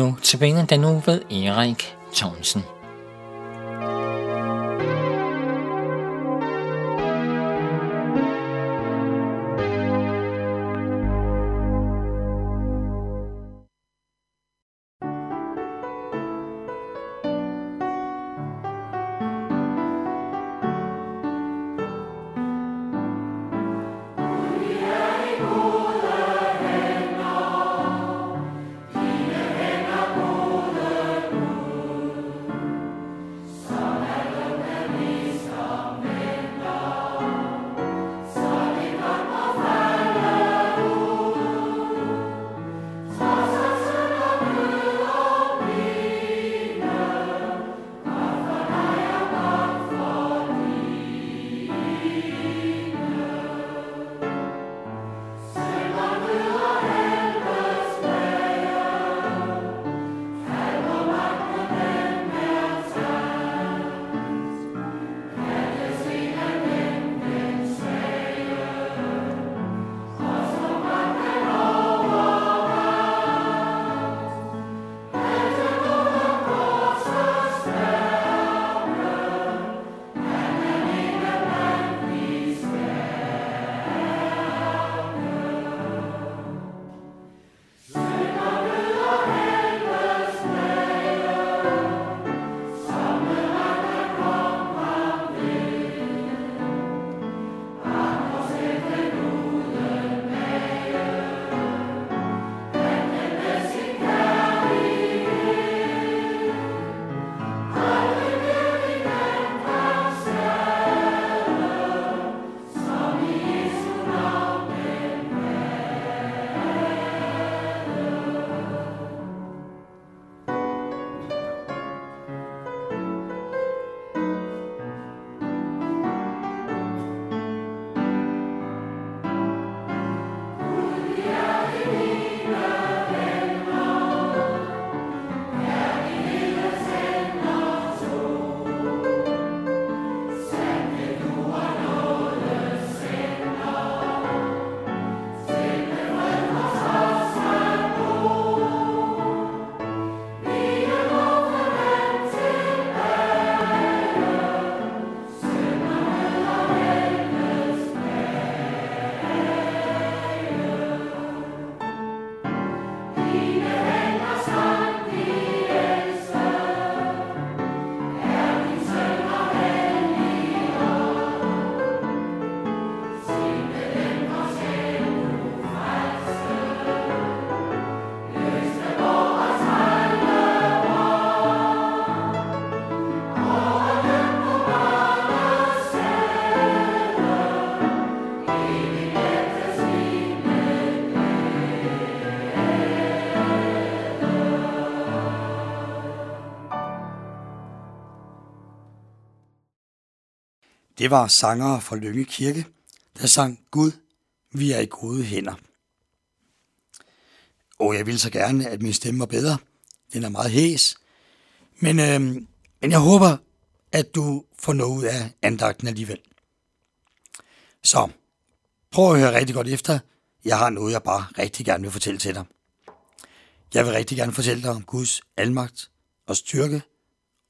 Nu benen den nu ved Erik Thomsen. Det var sangere fra Lønge Kirke, der sang Gud, vi er i gode hænder. Og jeg ville så gerne, at min stemme var bedre. Den er meget hæs. Men, øh, men jeg håber, at du får noget ud af andagten alligevel. Så prøv at høre rigtig godt efter. Jeg har noget, jeg bare rigtig gerne vil fortælle til dig. Jeg vil rigtig gerne fortælle dig om Guds almagt og styrke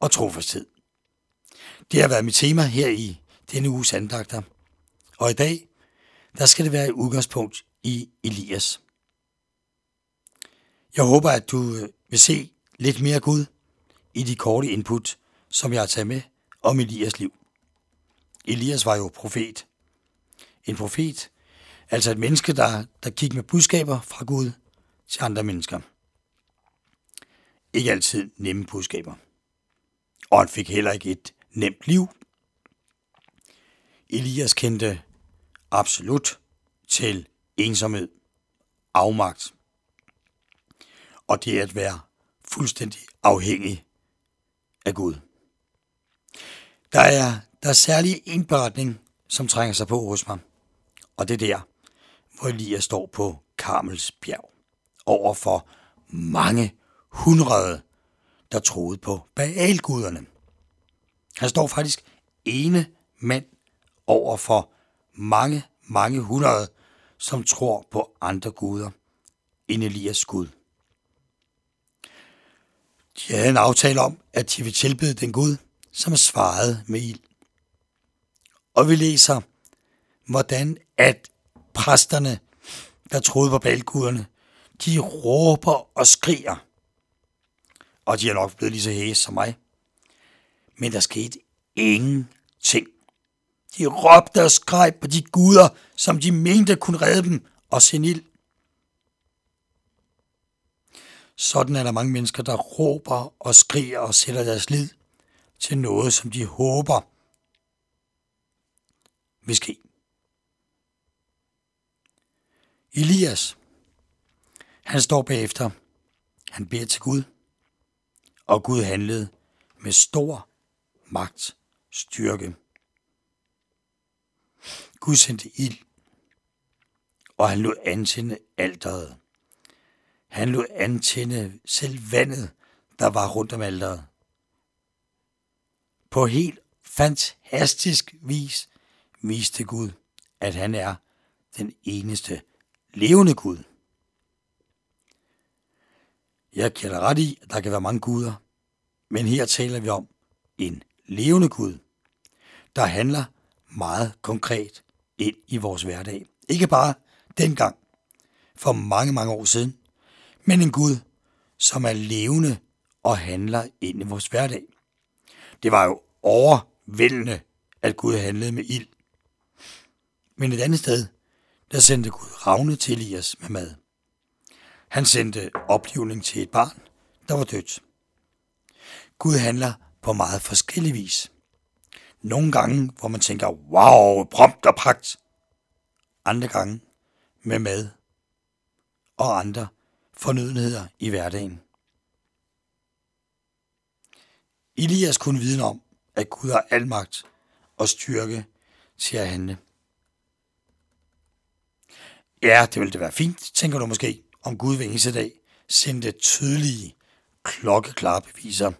og trofasthed. Det har været mit tema her i denne uges andagter. Og i dag, der skal det være et udgangspunkt i Elias. Jeg håber, at du øh, vil se lidt mere Gud i de korte input, som jeg har taget med om Elias liv. Elias var jo profet. En profet, altså et menneske, der, der gik med budskaber fra Gud til andre mennesker. Ikke altid nemme budskaber. Og han fik heller ikke et nemt liv, Elias kendte absolut til ensomhed, afmagt og det at være fuldstændig afhængig af Gud. Der er, der er særlig en beretning, som trænger sig på hos mig, og det er der, hvor Elias står på Karmels bjerg, over for mange hundrede, der troede på Baalguderne. Han står faktisk ene mand over for mange, mange hundrede, som tror på andre guder end Elias Gud. De havde en aftale om, at de ville tilbede den Gud, som svarede med ild. Og vi læser, hvordan at præsterne, der troede på balguderne, de råber og skriger. Og de er nok blevet lige så hæse som mig. Men der skete ingenting. De råbte og skreg på de guder, som de mente kunne redde dem og sende ild. Sådan er der mange mennesker, der råber og skriger og sætter deres lid til noget, som de håber vil ske. Elias, han står bagefter. Han beder til Gud, og Gud handlede med stor magt, styrke. Gud sendte ild, og han lod antænde alteret. Han lod antænde selv vandet, der var rundt om alteret. På helt fantastisk vis viste Gud, at han er den eneste levende Gud. Jeg giver dig ret i, at der kan være mange guder, men her taler vi om en levende Gud, der handler meget konkret ind i vores hverdag. Ikke bare dengang, for mange, mange år siden, men en Gud, som er levende og handler ind i vores hverdag. Det var jo overvældende, at Gud handlede med ild. Men et andet sted, der sendte Gud ravne til Elias med mad. Han sendte oplivning til et barn, der var dødt. Gud handler på meget forskellig vis. Nogle gange, hvor man tænker, wow, prompt og pragt. Andre gange med mad og andre fornødenheder i hverdagen. Elias kunne vide om, at Gud har al magt og styrke til at handle. Ja, det ville det være fint, tænker du måske, om Gud hver eneste dag sendte tydelige, klokkeklare beviser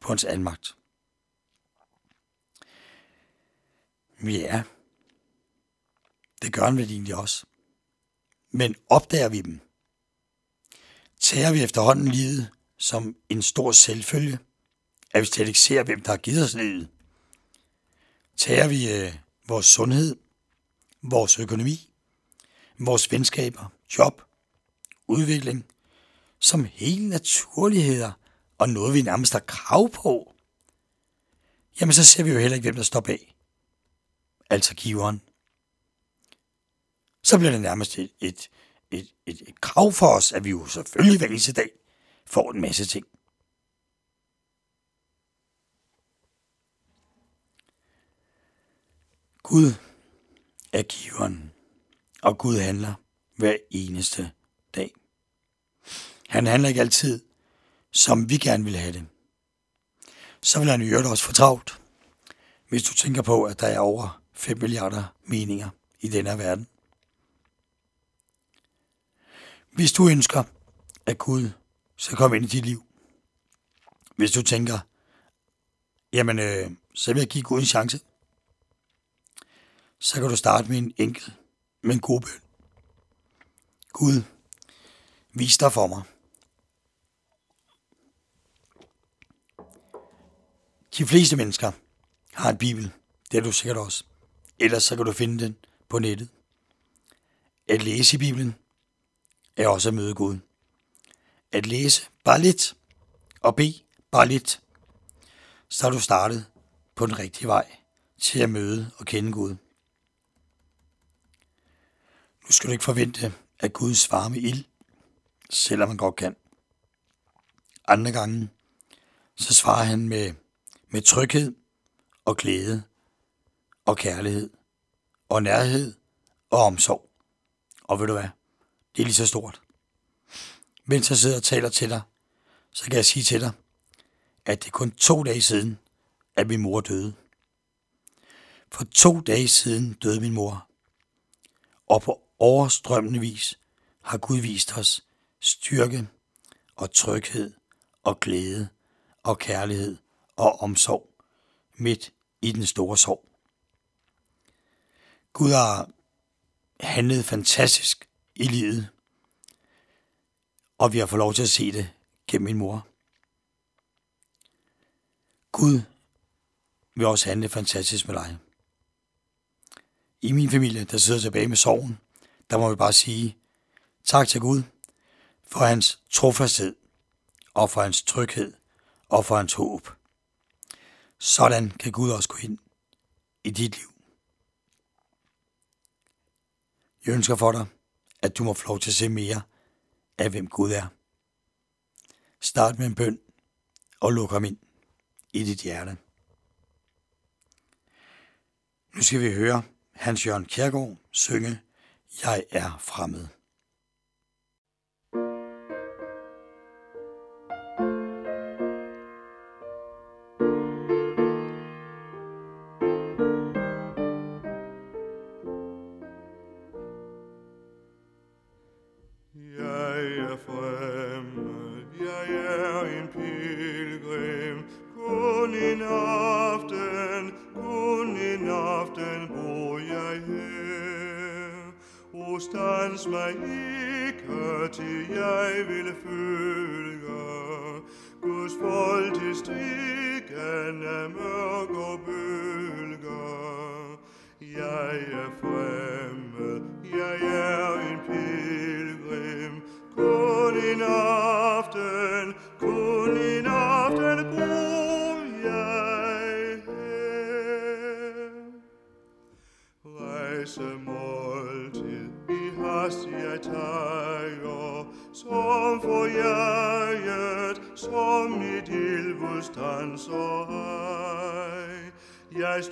på hans almagt. Ja, det gør han vel egentlig også. Men opdager vi dem? Tager vi efterhånden livet som en stor selvfølge, at vi slet ikke ser, hvem der har givet os livet? Tager vi øh, vores sundhed, vores økonomi, vores venskaber, job, udvikling, som hele naturligheder og noget, vi nærmest har krav på, jamen så ser vi jo heller ikke, hvem der står bag. Altså giveren. Så bliver det nærmest et, et, et, et, et krav for os, at vi jo selvfølgelig hver eneste dag får en masse ting. Gud er giveren, og Gud handler hver eneste dag. Han handler ikke altid, som vi gerne vil have det. Så vil han jo også fortravlt, hvis du tænker på, at der er over 5 milliarder meninger i denne verden. Hvis du ønsker, at Gud skal komme ind i dit liv, hvis du tænker, jamen, øh, så vil jeg give Gud en chance, så kan du starte med en enkel, men god bøn. Gud, vis dig for mig. De fleste mennesker har en bibel. Det er du sikkert også. Ellers så kan du finde den på nettet. At læse i Bibelen er også at møde Gud. At læse bare lidt og bede bare lidt, så har du startet på den rigtige vej til at møde og kende Gud. Nu skal du ikke forvente, at Gud svarer med ild, selvom man godt kan. Andre gange, så svarer han med, med tryghed og glæde og kærlighed og nærhed og omsorg. Og ved du hvad? Det er lige så stort. Mens jeg sidder og taler til dig, så kan jeg sige til dig, at det er kun to dage siden, at min mor døde. For to dage siden døde min mor. Og på overstrømmende vis har Gud vist os styrke og tryghed og glæde og kærlighed og omsorg midt i den store sorg. Gud har handlet fantastisk i livet, og vi har fået lov til at se det gennem min mor. Gud vil også handle fantastisk med dig. I min familie, der sidder tilbage med sorgen, der må vi bare sige tak til Gud for hans trofasthed og for hans tryghed og for hans håb. Sådan kan Gud også gå ind i dit liv. Jeg ønsker for dig, at du må få lov til at se mere af, hvem Gud er. Start med en bøn og luk ham ind i dit hjerte. Nu skal vi høre Hans Jørgen Kjærgaard synge Jeg er fremmed. Stans mig ikke, til jeg vil følge Guds vold til strikken af mørk og bølger. Jeg er fremmed, jeg er en pilgrim, kun en aften,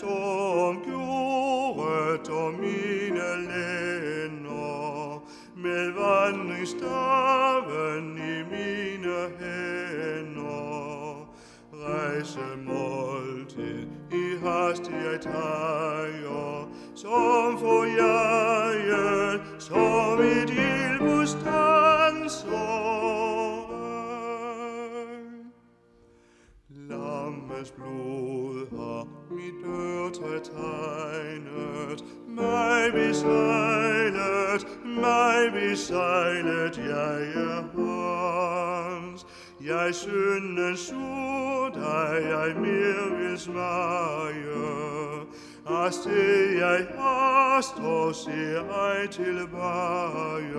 Jeg omgjort og mine lænder, med vandringsstaven i mine hænder. Rejse måltid i hast jeg tager, som for jaget, som i tilbud danser. Lammes blod mit dørtræ mei beseilet, mei beseilet, besejlet, jeg er hans. Jeg synden så dig, jeg mere vil smage, Afsted jeg hast og ser ej tilbage.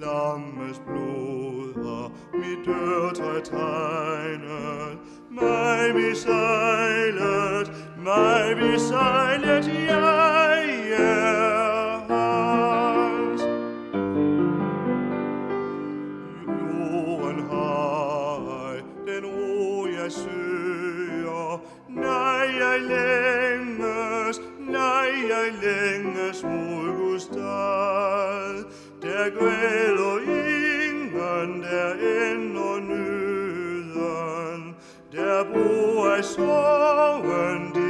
Lammes blod har mit dørtræ tegnet, mig besejlet, mig besejlet, jeg er hans. Jorden har ej den ro, jeg søger, nej, jeg længes, nej, jeg længes mod Guds stad. Der gælder ingen, der ender nøden, der bruger ej sorgen,